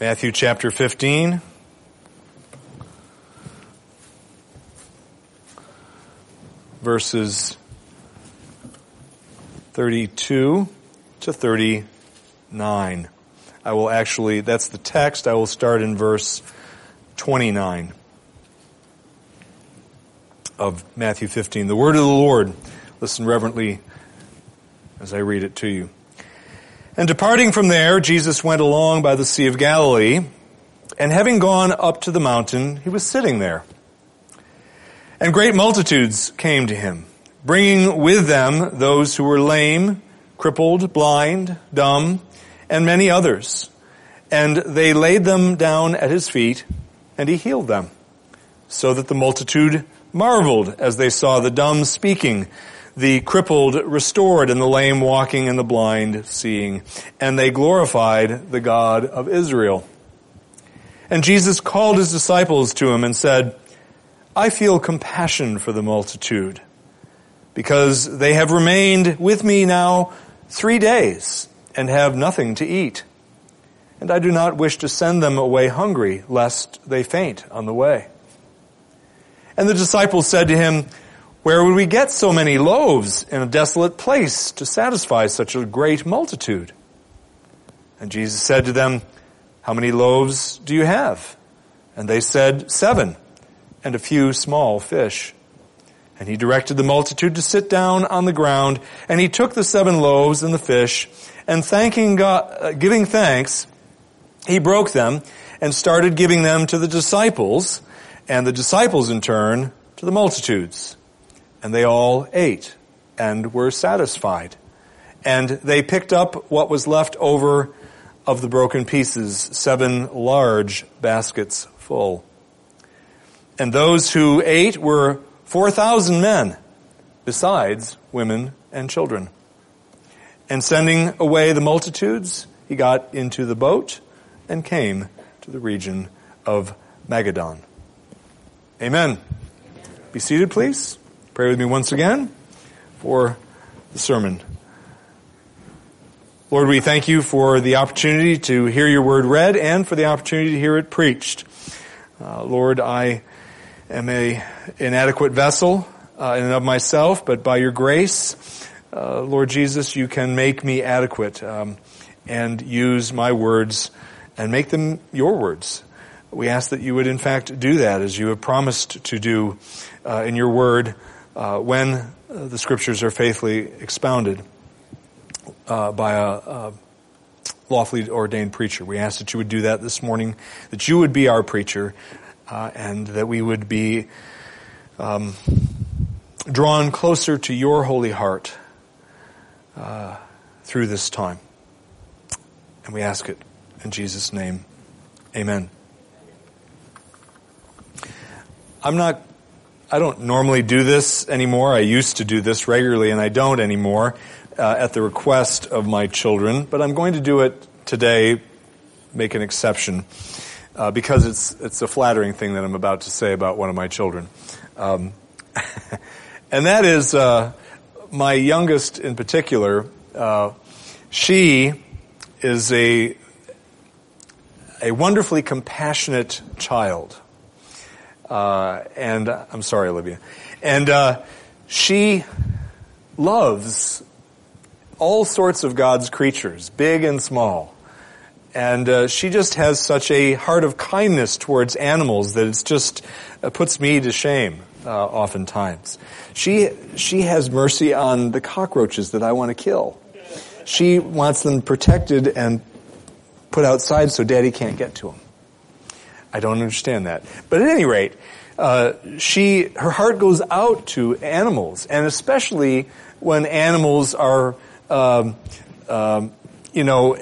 Matthew chapter 15. Verses 32 to 39. I will actually, that's the text. I will start in verse 29 of Matthew 15. The word of the Lord. Listen reverently as I read it to you. And departing from there, Jesus went along by the Sea of Galilee, and having gone up to the mountain, he was sitting there. And great multitudes came to him, bringing with them those who were lame, crippled, blind, dumb, and many others. And they laid them down at his feet, and he healed them, so that the multitude marveled as they saw the dumb speaking the crippled restored and the lame walking and the blind seeing. And they glorified the God of Israel. And Jesus called his disciples to him and said, I feel compassion for the multitude because they have remained with me now three days and have nothing to eat. And I do not wish to send them away hungry lest they faint on the way. And the disciples said to him, where would we get so many loaves in a desolate place to satisfy such a great multitude? And Jesus said to them, How many loaves do you have? And they said, Seven, and a few small fish. And he directed the multitude to sit down on the ground, and he took the seven loaves and the fish, and thanking God, uh, giving thanks, he broke them and started giving them to the disciples, and the disciples in turn to the multitudes. And they all ate and were satisfied. And they picked up what was left over of the broken pieces, seven large baskets full. And those who ate were 4,000 men, besides women and children. And sending away the multitudes, he got into the boat and came to the region of Magadan. Amen. Be seated, please. Pray with me once again for the sermon. Lord, we thank you for the opportunity to hear your word read and for the opportunity to hear it preached. Uh, Lord, I am a inadequate vessel uh, in and of myself, but by your grace, uh, Lord Jesus, you can make me adequate um, and use my words and make them your words. We ask that you would in fact do that as you have promised to do uh, in your word uh, when uh, the scriptures are faithfully expounded uh, by a, a, lawfully ordained preacher. We ask that you would do that this morning, that you would be our preacher, uh, and that we would be um, drawn closer to your holy heart uh, through this time. And we ask it in Jesus' name. Amen. I'm not I don't normally do this anymore. I used to do this regularly, and I don't anymore uh, at the request of my children. But I'm going to do it today, make an exception, uh, because it's it's a flattering thing that I'm about to say about one of my children, um, and that is uh, my youngest in particular. Uh, she is a a wonderfully compassionate child. Uh, and uh, I'm sorry, Olivia. And uh, she loves all sorts of God's creatures, big and small. And uh, she just has such a heart of kindness towards animals that it's just uh, puts me to shame uh, oftentimes. She she has mercy on the cockroaches that I want to kill. She wants them protected and put outside so Daddy can't get to them. I don't understand that. But at any rate, uh, she her heart goes out to animals, and especially when animals are, um, um, you know,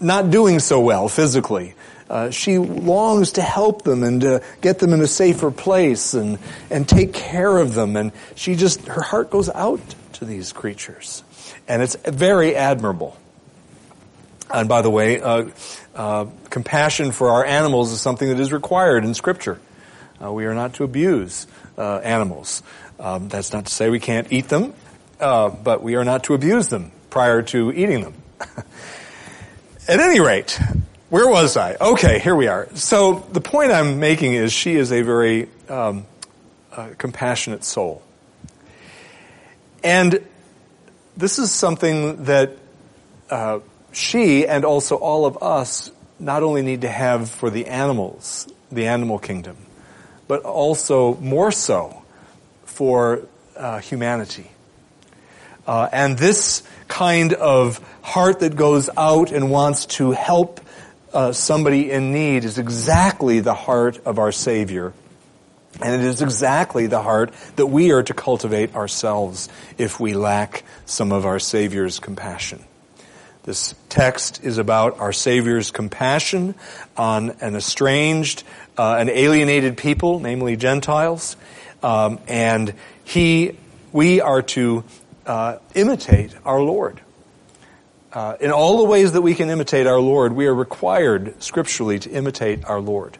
not doing so well physically. Uh, she longs to help them and to get them in a safer place and and take care of them, and she just her heart goes out to these creatures, and it's very admirable. And by the way, uh, uh, compassion for our animals is something that is required in Scripture. Uh, we are not to abuse uh, animals. Um, that's not to say we can't eat them, uh, but we are not to abuse them prior to eating them. At any rate, where was I? Okay, here we are. So the point I'm making is she is a very um, uh, compassionate soul. And this is something that uh, she and also all of us not only need to have for the animals, the animal kingdom, but also more so for uh, humanity. Uh, and this kind of heart that goes out and wants to help uh, somebody in need is exactly the heart of our Savior. And it is exactly the heart that we are to cultivate ourselves if we lack some of our Savior's compassion. This text is about our Savior's compassion on an estranged, uh, an alienated people, namely Gentiles, um, and he, we are to uh, imitate our Lord. Uh, in all the ways that we can imitate our Lord, we are required scripturally to imitate our Lord.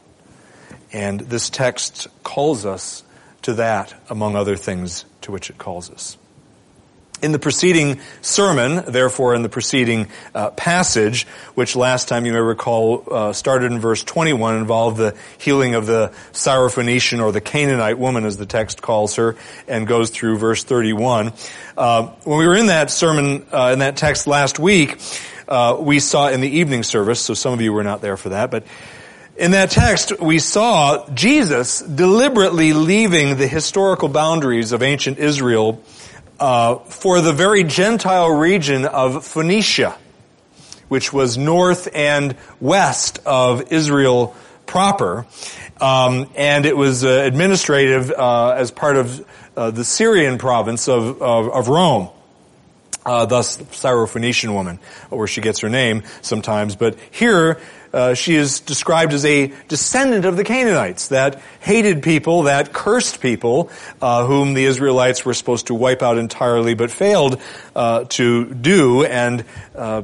And this text calls us to that, among other things to which it calls us. In the preceding sermon, therefore in the preceding uh, passage, which last time you may recall uh, started in verse 21, involved the healing of the Syrophoenician or the Canaanite woman, as the text calls her, and goes through verse 31. Uh, when we were in that sermon, uh, in that text last week, uh, we saw in the evening service, so some of you were not there for that, but in that text, we saw Jesus deliberately leaving the historical boundaries of ancient Israel uh, for the very Gentile region of Phoenicia, which was north and west of Israel proper. Um, and it was uh, administrative uh, as part of uh, the Syrian province of, of, of Rome. Uh, thus, Syrophoenician woman, where she gets her name sometimes. But here, uh, she is described as a descendant of the Canaanites, that hated people, that cursed people, uh, whom the Israelites were supposed to wipe out entirely, but failed uh, to do. And uh,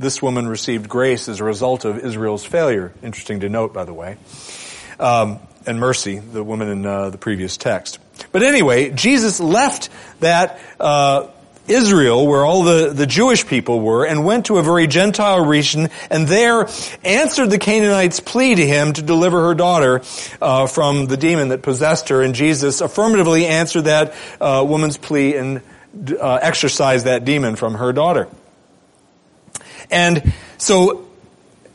this woman received grace as a result of Israel's failure. Interesting to note, by the way. Um, and mercy, the woman in uh, the previous text. But anyway, Jesus left that uh, Israel, where all the, the Jewish people were, and went to a very Gentile region, and there answered the Canaanite's plea to him to deliver her daughter uh, from the demon that possessed her. And Jesus affirmatively answered that uh, woman's plea and uh, exorcised that demon from her daughter. And so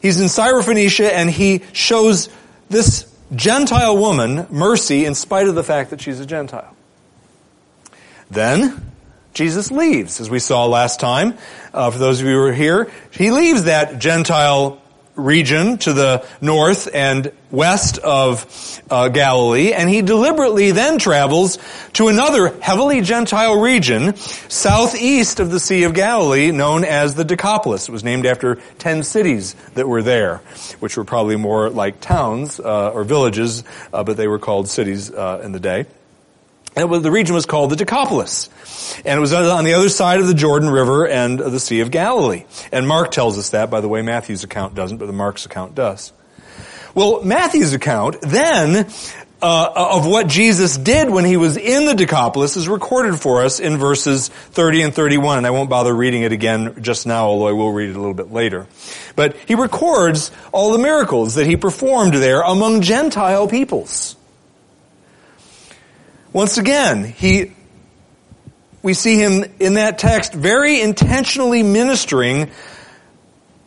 he's in Syrophoenicia, and he shows this Gentile woman mercy in spite of the fact that she's a Gentile. Then, Jesus leaves, as we saw last time. Uh, for those of you who were here, he leaves that Gentile region to the north and west of uh, Galilee, and he deliberately then travels to another heavily Gentile region southeast of the Sea of Galilee, known as the Decapolis. It was named after ten cities that were there, which were probably more like towns uh, or villages, uh, but they were called cities uh, in the day. And the region was called the Decapolis. And it was on the other side of the Jordan River and the Sea of Galilee. And Mark tells us that, by the way, Matthew's account doesn't, but the Mark's account does. Well, Matthew's account then uh, of what Jesus did when he was in the Decapolis is recorded for us in verses 30 and 31. And I won't bother reading it again just now, although I will read it a little bit later. But he records all the miracles that he performed there among Gentile peoples. Once again, he, we see him in that text very intentionally ministering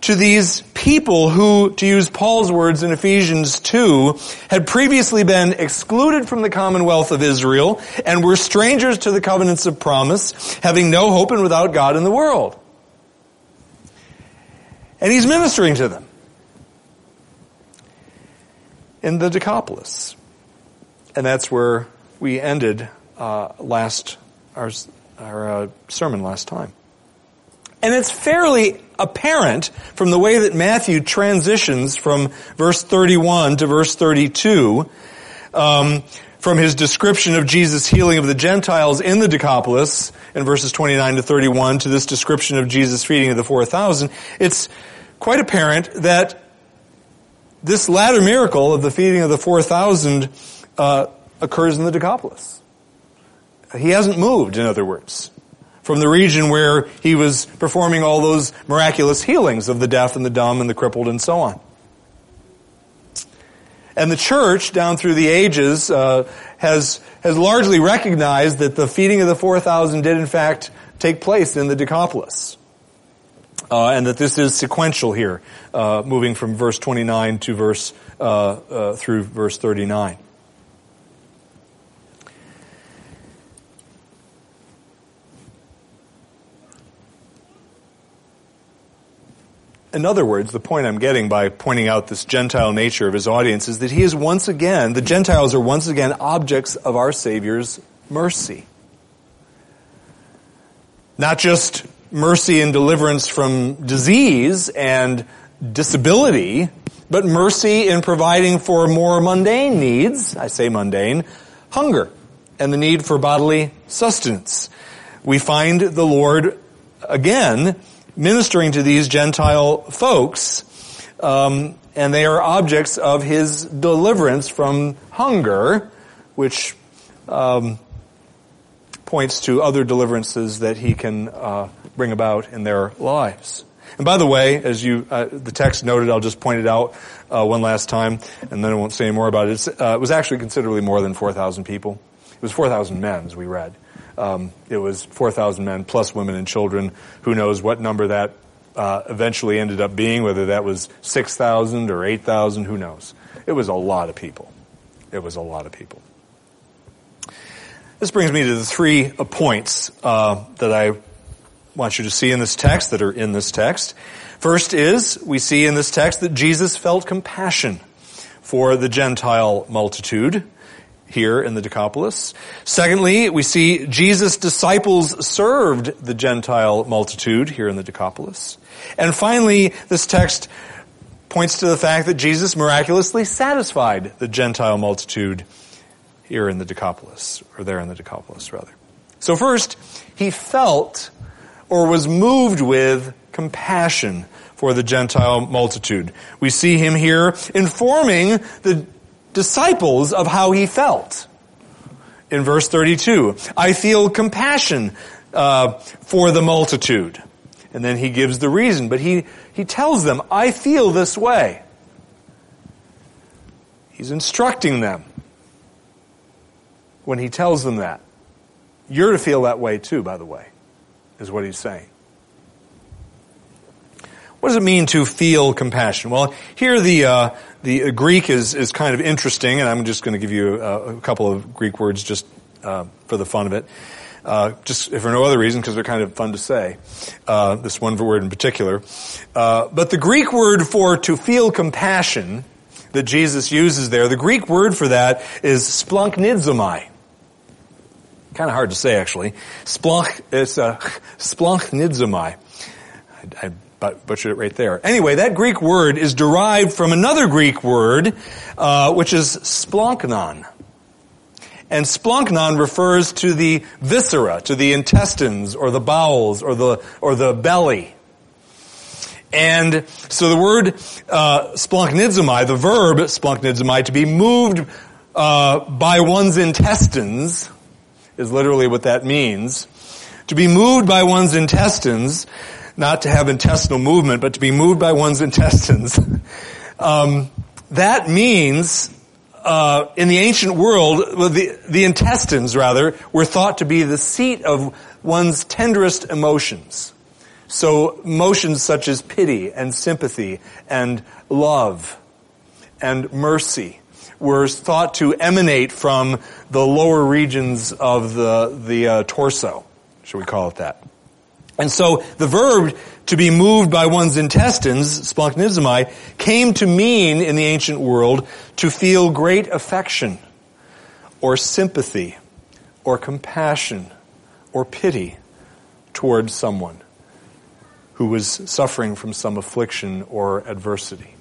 to these people who, to use Paul's words in Ephesians 2, had previously been excluded from the commonwealth of Israel and were strangers to the covenants of promise, having no hope and without God in the world. And he's ministering to them in the Decapolis. And that's where we ended uh, last our, our uh, sermon last time. And it's fairly apparent from the way that Matthew transitions from verse 31 to verse 32, um, from his description of Jesus' healing of the Gentiles in the Decapolis in verses 29 to 31 to this description of Jesus' feeding of the 4,000, it's quite apparent that this latter miracle of the feeding of the 4,000 uh, occurs in the Decapolis. He hasn't moved, in other words, from the region where he was performing all those miraculous healings of the deaf and the dumb and the crippled and so on. And the church, down through the ages, uh, has has largely recognized that the feeding of the 4,000 did in fact take place in the Decapolis. Uh, and that this is sequential here, uh, moving from verse 29 to verse uh, uh through verse 39. In other words, the point I'm getting by pointing out this Gentile nature of his audience is that he is once again, the Gentiles are once again objects of our Savior's mercy. Not just mercy and deliverance from disease and disability, but mercy in providing for more mundane needs, I say mundane, hunger and the need for bodily sustenance. We find the Lord again ministering to these Gentile folks, um, and they are objects of his deliverance from hunger, which um, points to other deliverances that he can uh, bring about in their lives. And by the way, as you uh, the text noted, I'll just point it out uh, one last time, and then I won't say any more about it. Uh, it was actually considerably more than four thousand people. It was four thousand men, as we read. Um, it was 4,000 men plus women and children. Who knows what number that uh, eventually ended up being, whether that was 6,000 or 8,000, who knows. It was a lot of people. It was a lot of people. This brings me to the three points uh, that I want you to see in this text, that are in this text. First is, we see in this text that Jesus felt compassion for the Gentile multitude here in the Decapolis. Secondly, we see Jesus' disciples served the Gentile multitude here in the Decapolis. And finally, this text points to the fact that Jesus miraculously satisfied the Gentile multitude here in the Decapolis, or there in the Decapolis, rather. So first, he felt or was moved with compassion for the Gentile multitude. We see him here informing the disciples of how he felt. In verse 32, I feel compassion uh, for the multitude. And then he gives the reason, but he, he tells them, I feel this way. He's instructing them when he tells them that. You're to feel that way too, by the way, is what he's saying. What does it mean to feel compassion? Well, here the uh, the Greek is is kind of interesting, and I'm just going to give you a, a, couple of Greek words just uh, for the fun of it. Uh, just for no other reason, because they're kind of fun to say. Uh, this one word in particular, uh, but the Greek word for to feel compassion that Jesus uses there, the Greek word for that is splanchnizomai. Kind of hard to say, actually. Splank, it's uh, splanchnizomai. I, I but butchered it right there. Anyway, that Greek word is derived from another Greek word, uh, which is splanchnon. And splanchnon refers to the viscera, to the intestines or the bowels or the or the belly. And so the word uh, the verb splanchnizomai, to be moved uh, by one's intestines, is literally what that means. To be moved by one's intestines not to have intestinal movement, but to be moved by one's intestines. um, that means uh, in the ancient world, the, the intestines rather were thought to be the seat of one's tenderest emotions. So emotions such as pity and sympathy and love and mercy were thought to emanate from the lower regions of the the uh, torso. Should we call it that? And so the verb to be moved by one's intestines, splanchnizomai, came to mean in the ancient world to feel great affection or sympathy or compassion or pity towards someone who was suffering from some affliction or adversity.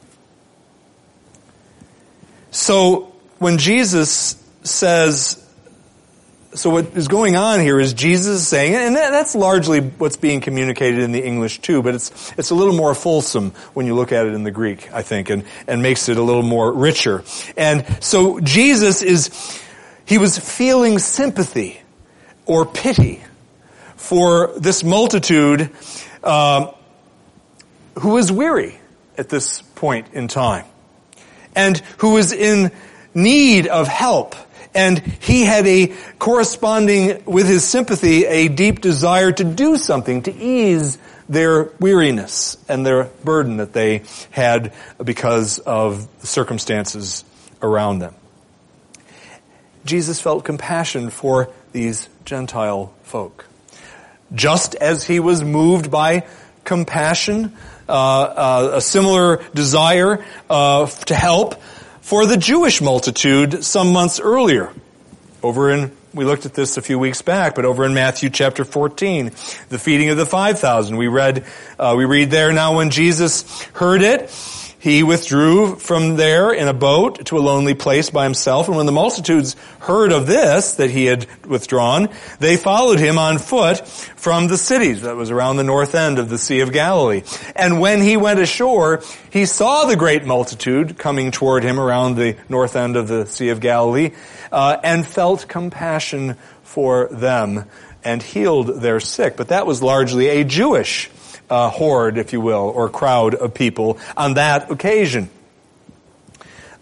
So when Jesus says so what is going on here is Jesus is saying, and that's largely what's being communicated in the English too, but it's, it's a little more fulsome when you look at it in the Greek, I think, and, and makes it a little more richer. And so Jesus is, he was feeling sympathy or pity for this multitude uh, who is weary at this point in time. and who was in need of help. And he had a corresponding with his sympathy, a deep desire to do something to ease their weariness and their burden that they had because of the circumstances around them. Jesus felt compassion for these Gentile folk. Just as he was moved by compassion, uh, uh, a similar desire uh, to help for the Jewish multitude some months earlier. Over in, we looked at this a few weeks back, but over in Matthew chapter 14, the feeding of the 5,000, we read, uh, we read there now when Jesus heard it, he withdrew from there in a boat to a lonely place by himself, and when the multitudes heard of this, that he had withdrawn, they followed him on foot from the cities that was around the north end of the Sea of Galilee. And when he went ashore, he saw the great multitude coming toward him around the north end of the Sea of Galilee, uh, and felt compassion for them and healed their sick. But that was largely a Jewish uh, horde, if you will, or crowd of people on that occasion.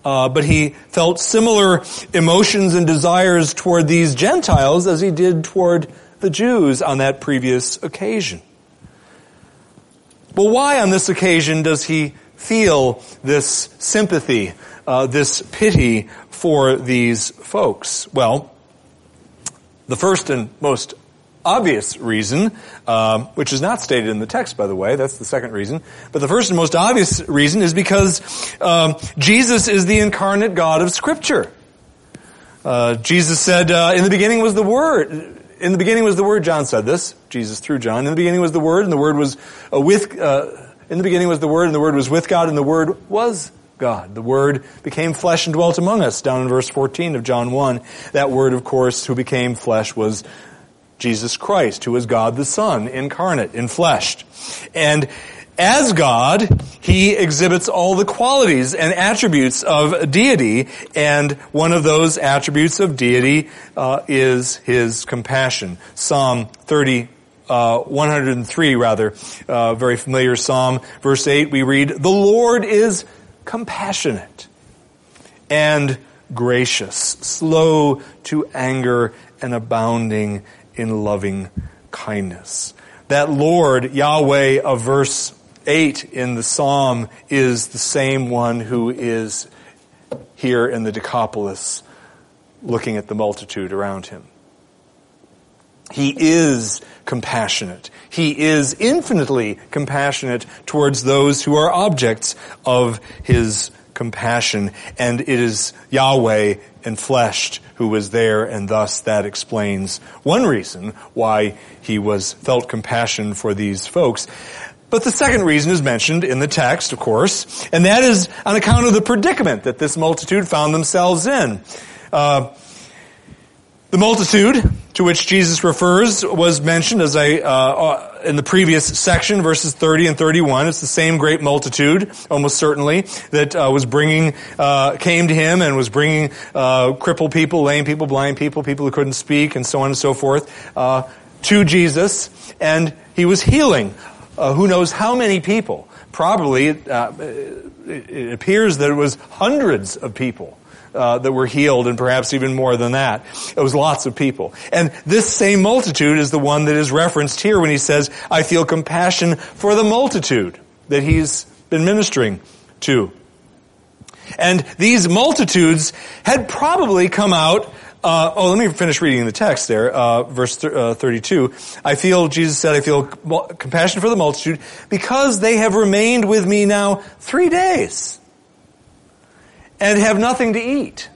Uh, but he felt similar emotions and desires toward these Gentiles as he did toward the Jews on that previous occasion. Well, why on this occasion does he feel this sympathy, uh, this pity for these folks? Well, the first and most obvious reason, um, which is not stated in the text, by the way. That's the second reason. But the first and most obvious reason is because um, Jesus is the incarnate God of Scripture. Uh, Jesus said, uh, "In the beginning was the Word." In the beginning was the Word. John said this. Jesus through John. In the beginning was the Word, and the Word was uh, with. Uh, in the beginning was the Word, and the Word was with God, and the Word was God. The Word became flesh and dwelt among us, down in verse 14 of John 1. That Word, of course, who became flesh was Jesus Christ, who is God the Son, incarnate, infleshed. And as God, He exhibits all the qualities and attributes of deity, and one of those attributes of deity uh, is His compassion. Psalm 30, uh, 103 rather, uh, very familiar psalm, verse 8, we read, The Lord is compassionate and gracious, slow to anger and abounding in loving kindness. That Lord, Yahweh of verse 8 in the psalm is the same one who is here in the Decapolis looking at the multitude around him. He is compassionate. He is infinitely compassionate towards those who are objects of his compassion. And it is Yahweh enfleshed who was there, and thus that explains one reason why he was felt compassion for these folks. But the second reason is mentioned in the text, of course, and that is on account of the predicament that this multitude found themselves in. Uh, the multitude to which Jesus refers was mentioned as I uh, uh, in the previous section, verses 30 and 31. It's the same great multitude, almost certainly, that uh, was bringing, uh, came to him and was bringing uh, crippled people, lame people, blind people, people who couldn't speak, and so on and so forth, uh, to Jesus, and he was healing. who knows how many people? Probably, it appears that it was hundreds of people uh, that were healed and perhaps even more than that. It was lots of people. And this same multitude is the one that is referenced here when he says, I feel compassion for the multitude that he's been ministering to. And these multitudes had probably come out uh, oh, let me finish reading the text there, uh, verse th- uh, 32. I feel, Jesus said, I feel compassion for the multitude because they have remained with me now three days and have nothing to eat.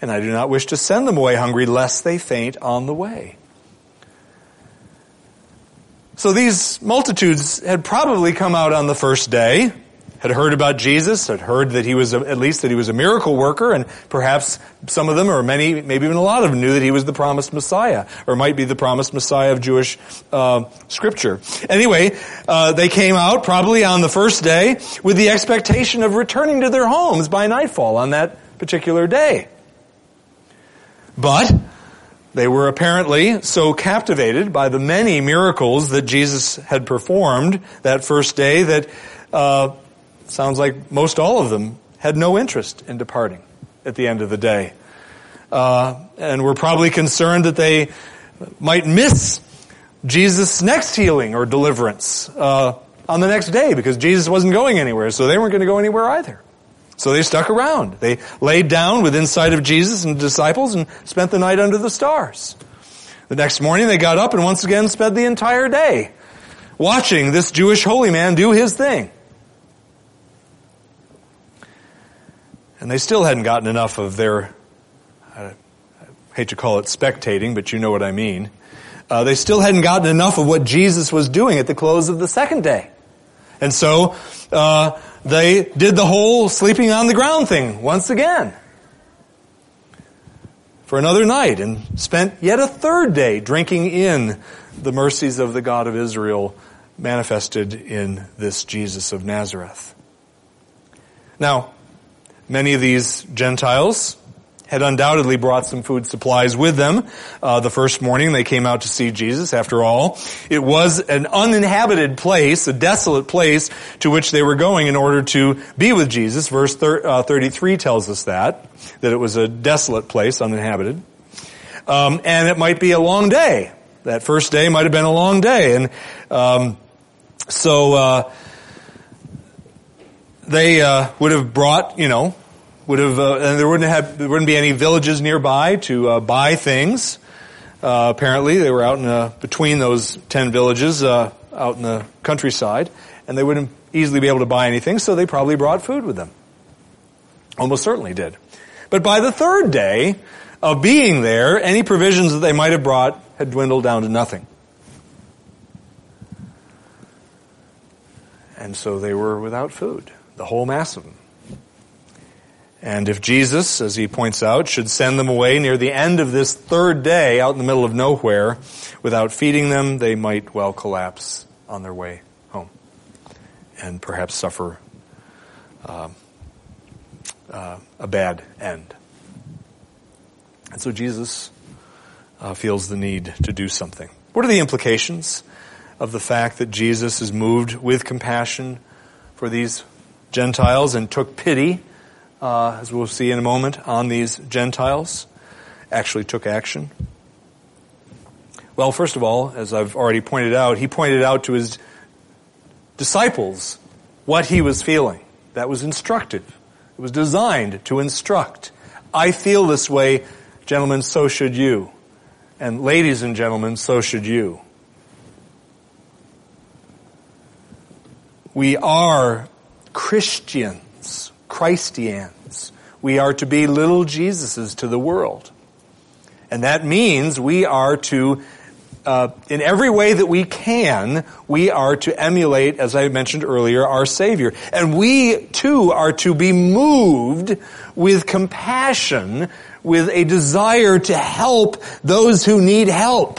And I do not wish to send them away hungry lest they faint on the way. So these multitudes had probably come out on the first day, had heard about Jesus, had heard that he was, a, at least that he was a miracle worker, and perhaps some of them, or many, maybe even a lot of them, knew that he was the promised Messiah, or might be the promised Messiah of Jewish uh, scripture. Anyway, uh, they came out probably on the first day with the expectation of returning to their homes by nightfall on that particular day. But they were apparently so captivated by the many miracles that Jesus had performed that first day that uh, sounds like most all of them had no interest in departing at the end of the day. Uh, and were probably concerned that they might miss Jesus' next healing or deliverance uh, on the next day because Jesus wasn't going anywhere, so they weren't going to go anywhere either. So they stuck around. They laid down within sight of Jesus and disciples and spent the night under the stars. The next morning they got up and once again spent the entire day watching this Jewish holy man do his thing. And they still hadn't gotten enough of their, I hate to call it spectating, but you know what I mean. Uh, they still hadn't gotten enough of what Jesus was doing at the close of the second day. And so, uh, they did the whole sleeping on the ground thing once again for another night and spent yet a third day drinking in the mercies of the God of Israel manifested in this Jesus of Nazareth. Now, many of these Gentiles had undoubtedly brought some food supplies with them. Uh, the first morning they came out to see Jesus. After all, it was an uninhabited place, a desolate place to which they were going in order to be with Jesus. Verse thir- uh, 33 tells us that, that it was a desolate place, uninhabited. Um, and it might be a long day. That first day might have been a long day. And um, so uh, they uh, would have brought, you know, would have, uh, and there wouldn't have, there wouldn't be any villages nearby to uh, buy things. Uh, apparently, they were out in uh, between those ten villages, uh, out in the countryside, and they wouldn't easily be able to buy anything, so they probably brought food with them. Almost certainly did. But by the third day of being there, any provisions that they might have brought had dwindled down to nothing. And so they were without food, the whole mass of them. And if Jesus, as he points out, should send them away near the end of this third day out in the middle of nowhere without feeding them, they might well collapse on their way home and perhaps suffer uh, uh, a bad end. And so Jesus uh, feels the need to do something. What are the implications of the fact that Jesus is moved with compassion for these Gentiles and took pity uh, as we'll see in a moment, on these Gentiles actually took action? Well, first of all, as I've already pointed out, he pointed out to his disciples what he was feeling. That was instructive. It was designed to instruct. I feel this way, gentlemen, so should you. And ladies and gentlemen, so should you. We are Christians. Christians. We are to be little Jesuses to the world. And that means we are to, uh, in every way that we can, we are to emulate, as I mentioned earlier, our Savior. And we too are to be moved with compassion, with a desire to help those who need help.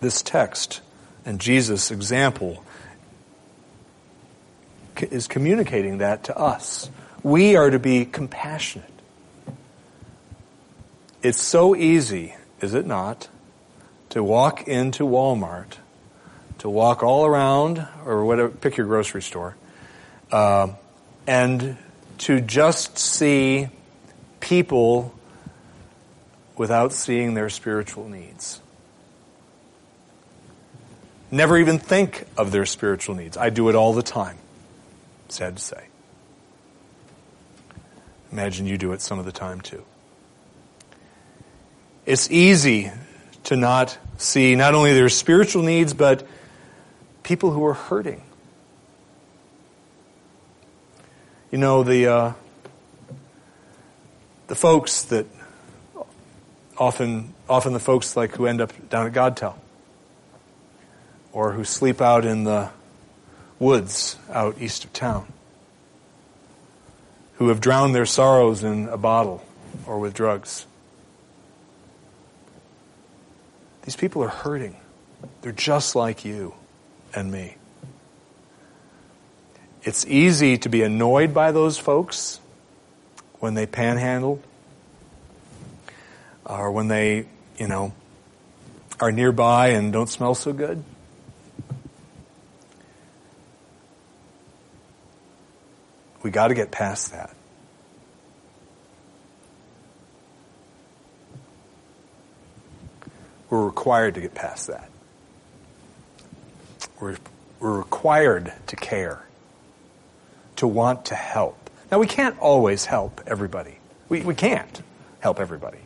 This text and Jesus' example is communicating that to us. We are to be compassionate. It's so easy, is it not, to walk into Walmart, to walk all around, or whatever, pick your grocery store, uh, and to just see people without seeing their spiritual needs never even think of their spiritual needs. I do it all the time. Sad to say. Imagine you do it some of the time too. It's easy to not see not only their spiritual needs, but people who are hurting. You know, the, uh, the folks that often, often the folks like who end up down at Godtel or who sleep out in the woods out east of town, who have drowned their sorrows in a bottle or with drugs. These people are hurting. They're just like you and me. It's easy to be annoyed by those folks when they panhandle or when they, you know, are nearby and don't smell so good. We got to get past that. We're required to get past that. We're, we're required to care, to want to help. Now, we can't always help everybody. We, we can't help everybody.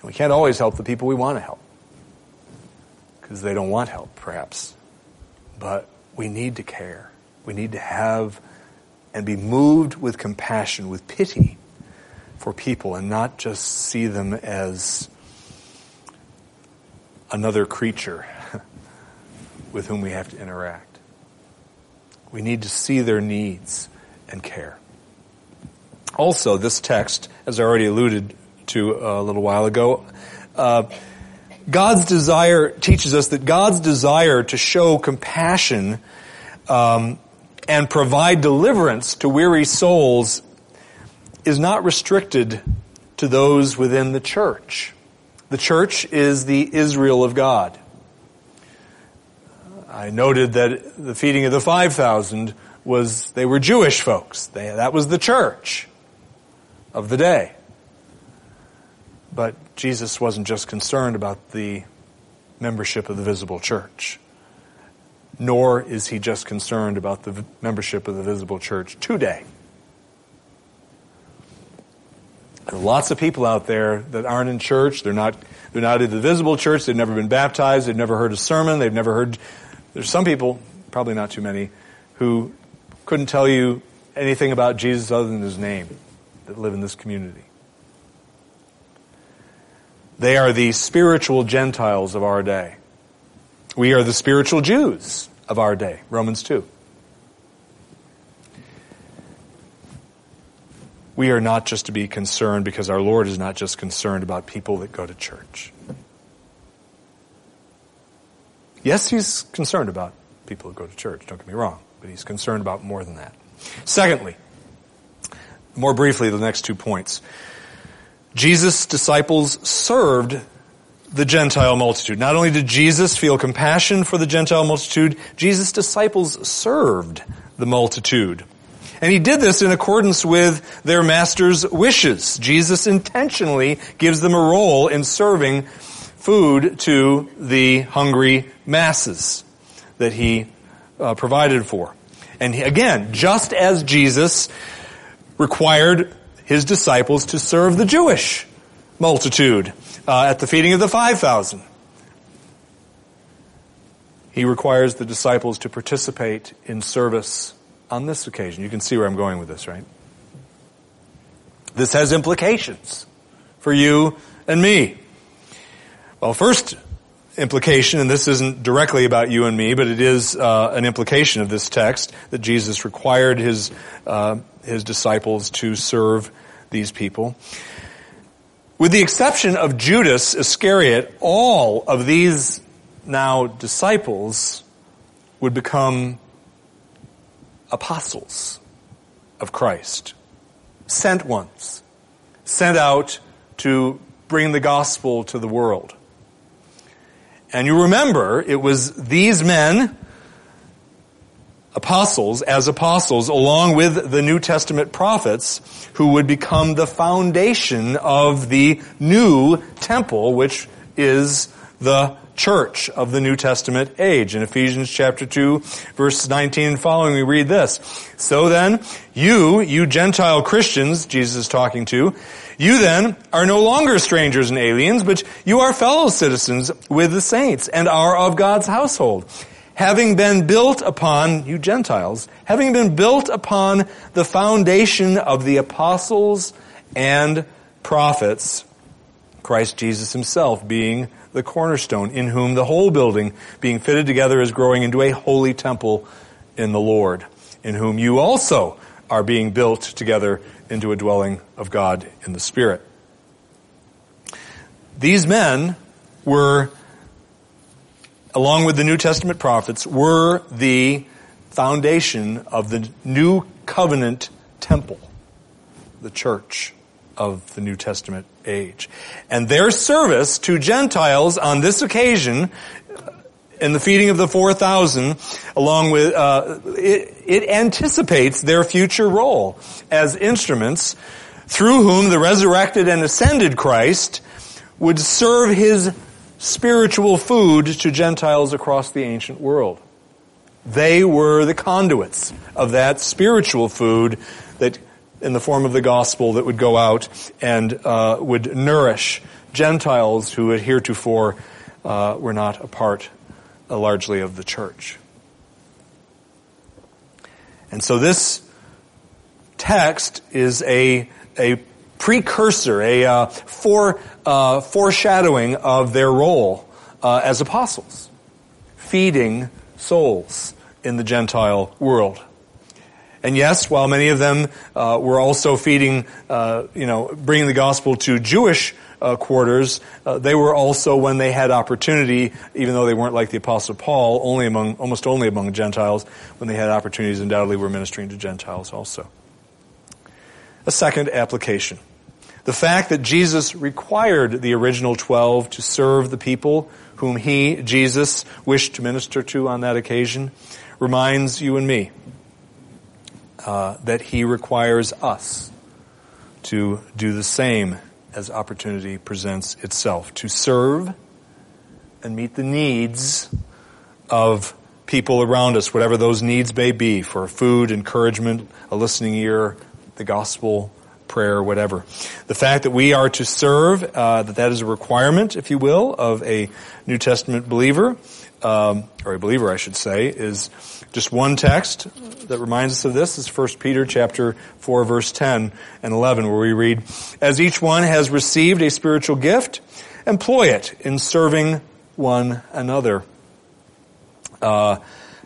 And we can't always help the people we want to help because they don't want help, perhaps. But we need to care. We need to have and be moved with compassion, with pity for people, and not just see them as another creature with whom we have to interact. We need to see their needs and care. Also, this text, as I already alluded to a little while ago, uh, God's desire teaches us that God's desire to show compassion um, and provide deliverance to weary souls is not restricted to those within the church. The church is the Israel of God. I noted that the feeding of the 5,000 was, they were Jewish folks. They, that was the church of the day. But Jesus wasn't just concerned about the membership of the visible church, nor is he just concerned about the membership of the visible church today. There are lots of people out there that aren't in church. They're not, they're not in the visible church. They've never been baptized. They've never heard a sermon. They've never heard, there's some people, probably not too many, who couldn't tell you anything about Jesus other than his name that live in this community. They are the spiritual Gentiles of our day. We are the spiritual Jews of our day. Romans 2. we are not just to be concerned because our Lord is not just concerned about people that go to church. Yes, he's concerned about people who go to church, don't get me wrong, but he's concerned about more than that. Secondly, more briefly, the next two points. Jesus' disciples served the Gentile multitude. Not only did Jesus feel compassion for the Gentile multitude, Jesus' disciples served the multitude. And he did this in accordance with their master's wishes. Jesus intentionally gives them a role in serving food to the hungry masses that he uh, provided for. And again, just as Jesus required his disciples to serve the Jewish multitude uh, at the feeding of the 5,000. He requires the disciples to participate in service on this occasion. You can see where I'm going with this, right? This has implications for you and me. Well, first implication, and this isn't directly about you and me, but it is uh, an implication of this text that Jesus required his uh, his disciples to serve these people. With the exception of Judas Iscariot, all of these now disciples would become apostles of Christ, sent ones, sent out to bring the gospel to the world. And you remember, it was these men, apostles, as apostles, along with the New Testament prophets, who would become the foundation of the new temple, which is the church of the New Testament age. In Ephesians chapter 2, verse 19 and following, we read this. So then, you, you Gentile Christians, Jesus is talking to, you then are no longer strangers and aliens, but you are fellow citizens with the saints and are of God's household. Having been built upon, you Gentiles, having been built upon the foundation of the apostles and prophets, Christ Jesus himself being the cornerstone, in whom the whole building, being fitted together, is growing into a holy temple in the Lord, in whom you also are being built together into a dwelling of God in the Spirit. These men were, along with the New Testament prophets, were the foundation of the new covenant temple, the church of the New Testament age. And their service to Gentiles on this occasion in the feeding of the 4,000, along with, uh, it, it anticipates their future role as instruments through whom the resurrected and ascended Christ would serve his spiritual food to Gentiles across the ancient world. They were the conduits of that spiritual food that, in the form of the gospel, that would go out and uh, would nourish Gentiles who had heretofore uh, were not a part uh, largely of the church. And so this text is a, a precursor, a uh, uh, foreshadowing of their role uh, as apostles, feeding souls in the Gentile world. And yes, while many of them uh, were also feeding, uh, you know, bringing the gospel to Jewish uh, quarters, they were also, when they had opportunity, even though they weren't like the Apostle Paul, only among, almost only among Gentiles, when they had opportunities, undoubtedly were ministering to Gentiles also. A second application. The fact that Jesus required the original twelve to serve the people whom he, Jesus, wished to minister to on that occasion reminds you and me uh, that he requires us to do the same as opportunity presents itself to serve and meet the needs of people around us, whatever those needs may be for food, encouragement, a listening ear, the gospel, prayer, whatever. The fact that we are to serve, uh, that that is a requirement, if you will, of a New Testament believer, um, or a believer, I should say, is just one text that reminds us of this is 1 Peter chapter 4 verse 10 and 11 where we read, As each one has received a spiritual gift, employ it in serving one another. Uh,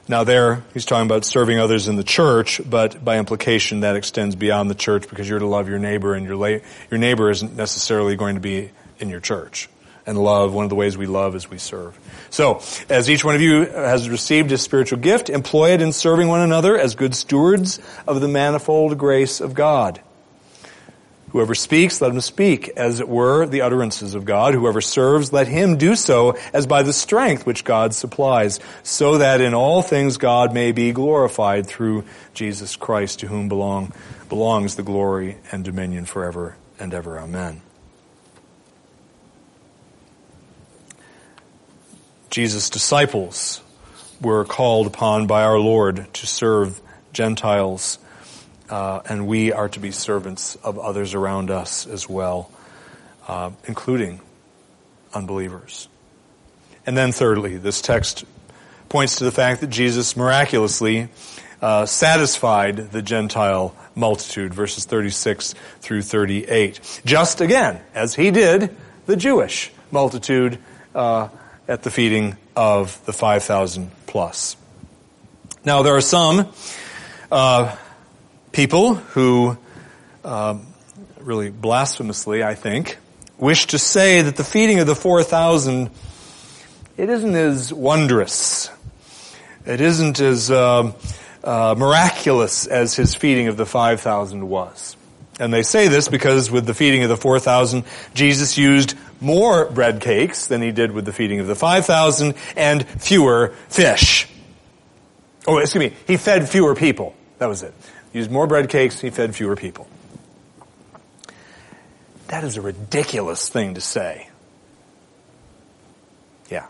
now there, he's talking about serving others in the church, but by implication that extends beyond the church because you're to love your neighbor and your, la- your neighbor isn't necessarily going to be in your church. And love, one of the ways we love is we serve. So, as each one of you has received a spiritual gift, employ it in serving one another as good stewards of the manifold grace of God. Whoever speaks, let him speak, as it were, the utterances of God. Whoever serves, let him do so as by the strength which God supplies, so that in all things God may be glorified through Jesus Christ, to whom belong, belongs the glory and dominion forever and ever. Amen. Jesus' disciples were called upon by our Lord to serve Gentiles uh, and we are to be servants of others around us as well, uh, including unbelievers. And then, thirdly, this text points to the fact that Jesus miraculously uh, satisfied the Gentile multitude, verses 36 through 38. Just again, as he did the Jewish multitude uh, at the feeding of the 5,000 plus. Now, there are some uh, people who um, really blasphemously, I think, wish to say that the feeding of the 4,000 it isn't as wondrous. It isn't as uh, uh, miraculous as his feeding of the 5,000 was. And they say this because with the feeding of the 4,000, Jesus used more bread cakes than he did with the feeding of the 5,000 and fewer fish. Oh, excuse me, he fed fewer people. That was it used more bread cakes, he fed fewer people. That is a ridiculous thing to say. Yeah.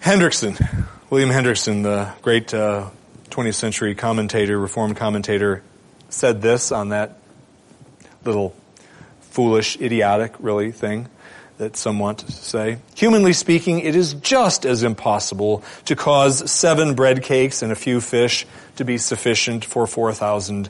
Hendriksen, William Hendriksen, the great uh, 20th century commentator, Reformed commentator, said this on that little foolish, idiotic, really thing that some want to say. Humanly speaking, it is just as impossible to cause seven bread cakes and a few fish to be sufficient for 4,000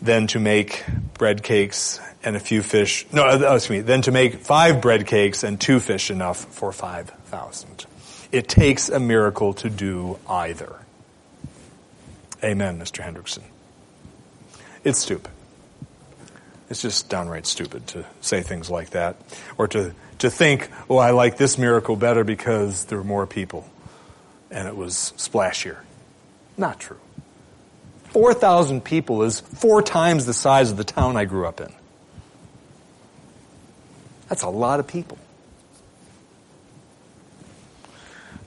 than to make bread cakes and a few fish, no, uh, excuse me, than to make five bread cakes and two fish enough for 5,000. It takes a miracle to do either. Amen, Mr. Hendriksen. It's stupid. It's just downright stupid to say things like that. Or to, to think, oh, I like this miracle better because there were more people and it was splashier. Not true. 4,000 people is four times the size of the town I grew up in. That's a lot of people.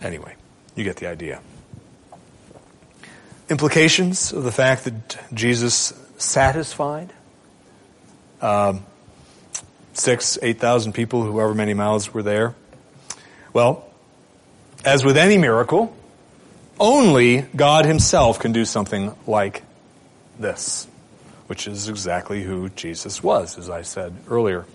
Anyway, you get the idea. Implications of the fact that Jesus satisfied um, six, eight thousand people, whoever many mouths were there. Well, as with any miracle, only God Himself can do something like this, which is exactly who Jesus was, as I said earlier.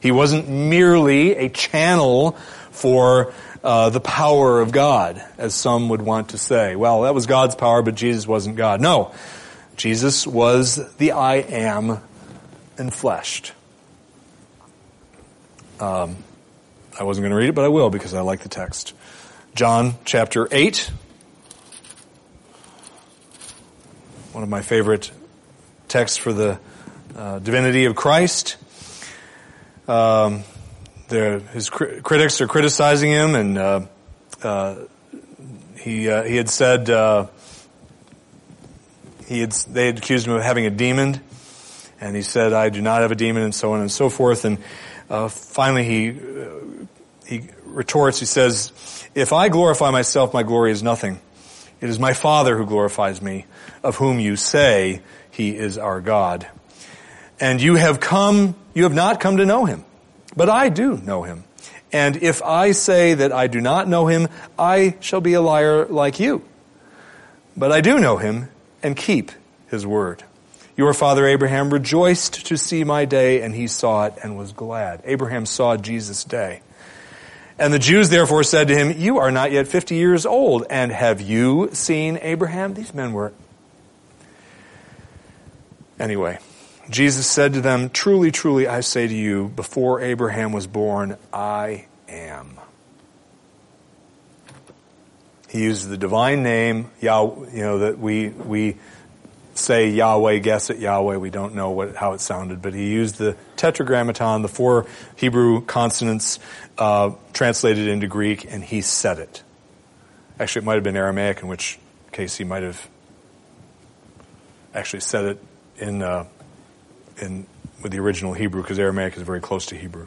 He wasn't merely a channel for uh, the power of God, as some would want to say. Well, that was God's power, but Jesus wasn't God. No. Jesus was the I am enfleshed. Um, I wasn't going to read it, but I will because I like the text. John chapter 8. One of my favorite texts for the uh, divinity of Christ. Um, his cri- critics are criticizing him, and uh, uh, he uh, he had said uh, he had they had accused him of having a demon, and he said, "I do not have a demon," and so on and so forth. And uh, finally, he uh, he retorts. He says, "If I glorify myself, my glory is nothing. It is my Father who glorifies me, of whom you say he is our God. And you have come, you have not come to know him." But I do know him. And if I say that I do not know him, I shall be a liar like you. But I do know him and keep his word. Your father Abraham rejoiced to see my day, and he saw it and was glad. Abraham saw Jesus' day. And the Jews therefore said to him, You are not yet fifty years old, and have you seen Abraham? These men were. Anyway, Jesus said to them, Truly, truly, I say to you, before Abraham was born, I am. He used the divine name, Yahweh, you know, that we, we say Yahweh, guess at Yahweh. We don't know what, how it sounded, but he used the tetragrammaton, the four Hebrew consonants, uh, translated into Greek, and he said it. Actually, it might have been Aramaic, in which case he might have actually said it in uh, in, with the original Hebrew because Aramaic is very close to Hebrew.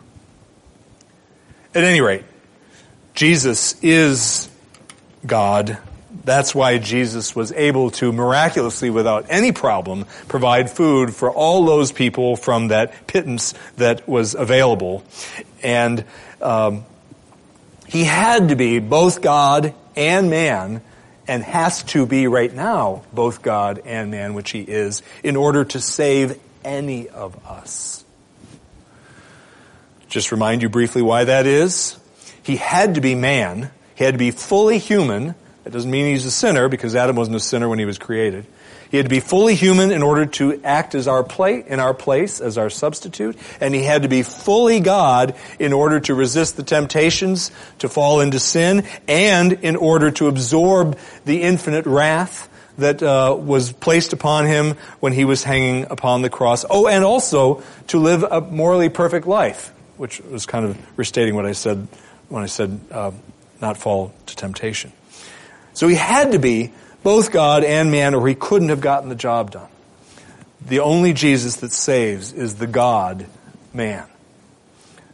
At any rate, Jesus is God. That's why Jesus was able to miraculously, without any problem, provide food for all those people from that pittance that was available. And um, he had to be both God and man, and has to be right now both God and man, which he is, in order to save any of us. Just remind you briefly why that is. He had to be man. He had to be fully human. That doesn't mean he's a sinner because Adam wasn't a sinner when he was created. He had to be fully human in order to act as our play, in our place, as our substitute. And he had to be fully God in order to resist the temptations to fall into sin and in order to absorb the infinite wrath that uh, was placed upon him when he was hanging upon the cross. Oh, and also to live a morally perfect life, which was kind of restating what I said when I said uh, not fall to temptation. So he had to be both God and man, or he couldn't have gotten the job done. The only Jesus that saves is the God man.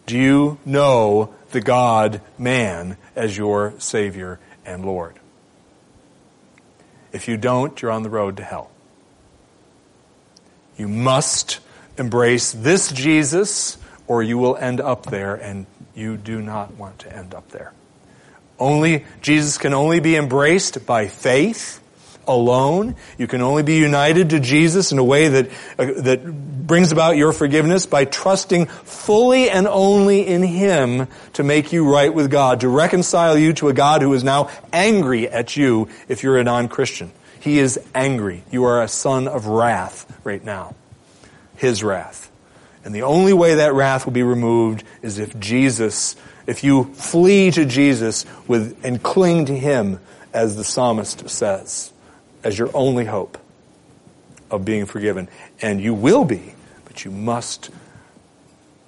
Do you know the God man as your Savior and Lord? If you don't, you're on the road to hell. You must embrace this Jesus or you will end up there and you do not want to end up there. Only, Jesus can only be embraced by faith alone. You can only be united to Jesus in a way that, uh, that brings about your forgiveness by trusting fully and only in Him to make you right with God, to reconcile you to a God who is now angry at you if you're a non-Christian. He is angry. You are a son of wrath right now. His wrath. And the only way that wrath will be removed is if Jesus, if you flee to Jesus with, and cling to Him, as the psalmist says as your only hope of being forgiven. And you will be, but you must,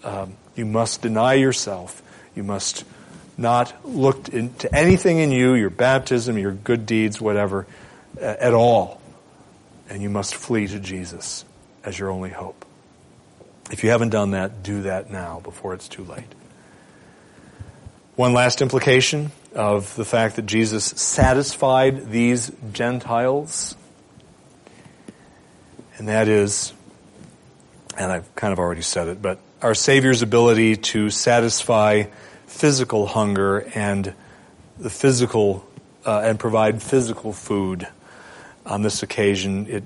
um, you must deny yourself. You must not look into anything in you, your baptism, your good deeds, whatever, at all. And you must flee to Jesus as your only hope. If you haven't done that, do that now before it's too late. One last implication of the fact that Jesus satisfied these Gentiles. And that is, and I've kind of already said it, but our Savior's ability to satisfy physical hunger and the physical, uh, and provide physical food. On this occasion, it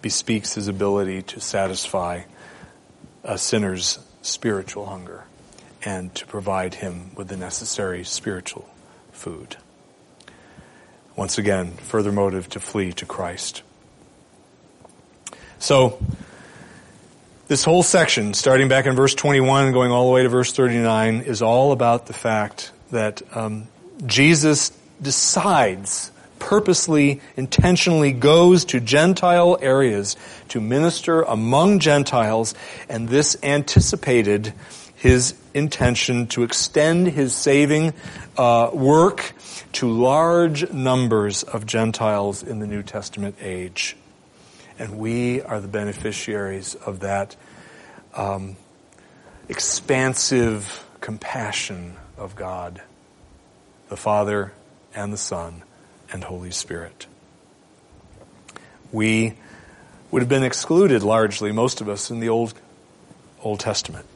bespeaks his ability to satisfy a sinner's spiritual hunger and to provide him with the necessary spiritual food. Once again, further motive to flee to Christ. So, this whole section, starting back in verse 21 going all the way to verse 39, is all about the fact that um, Jesus decides, purposely, intentionally goes to Gentile areas to minister among Gentiles, and this anticipated his intention to extend his saving uh, work to large numbers of Gentiles in the New Testament age. And we are the beneficiaries of that um, expansive compassion of God, the Father and the Son and Holy Spirit. We would have been excluded largely, most of us, in the Old, Old Testament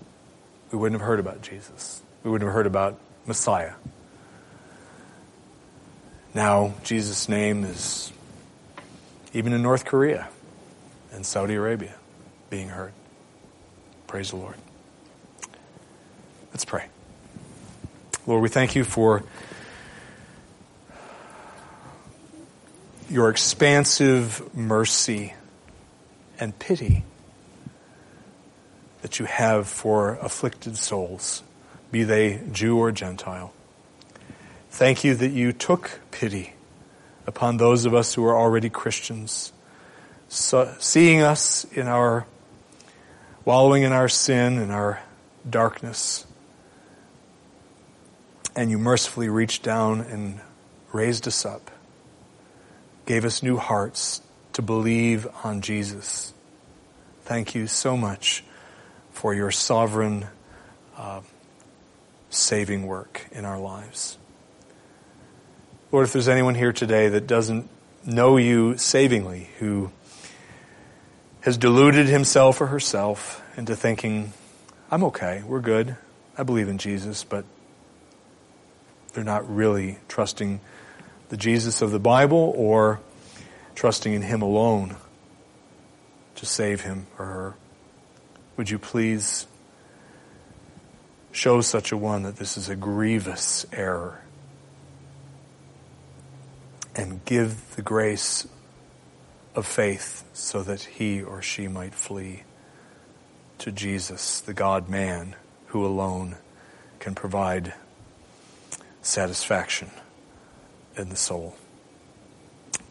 we wouldn't have heard about Jesus. We wouldn't have heard about Messiah. Now, Jesus' name is even in North Korea and Saudi Arabia being heard. Praise the Lord. Let's pray. Lord, we thank you for your expansive mercy and pity that you have for afflicted souls, be they Jew or Gentile. Thank you that you took pity upon those of us who are already Christians, so, seeing us in our wallowing in our sin and our darkness. And you mercifully reached down and raised us up, gave us new hearts to believe on Jesus. Thank you so much for your sovereign uh, saving work in our lives. Lord, if there's anyone here today that doesn't know you savingly, who has deluded himself or herself into thinking, I'm okay, we're good, I believe in Jesus, but they're not really trusting the Jesus of the Bible or trusting in Him alone to save him or her. Would you please show such a one that this is a grievous error and give the grace of faith so that he or she might flee to Jesus, the God man who alone can provide satisfaction in the soul.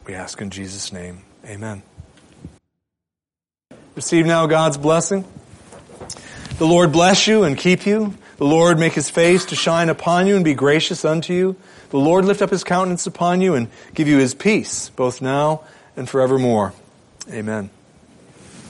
We ask in Jesus' name, amen. Receive now God's blessing. The Lord bless you and keep you. The Lord make his face to shine upon you and be gracious unto you. The Lord lift up his countenance upon you and give you his peace, both now and forevermore. Amen.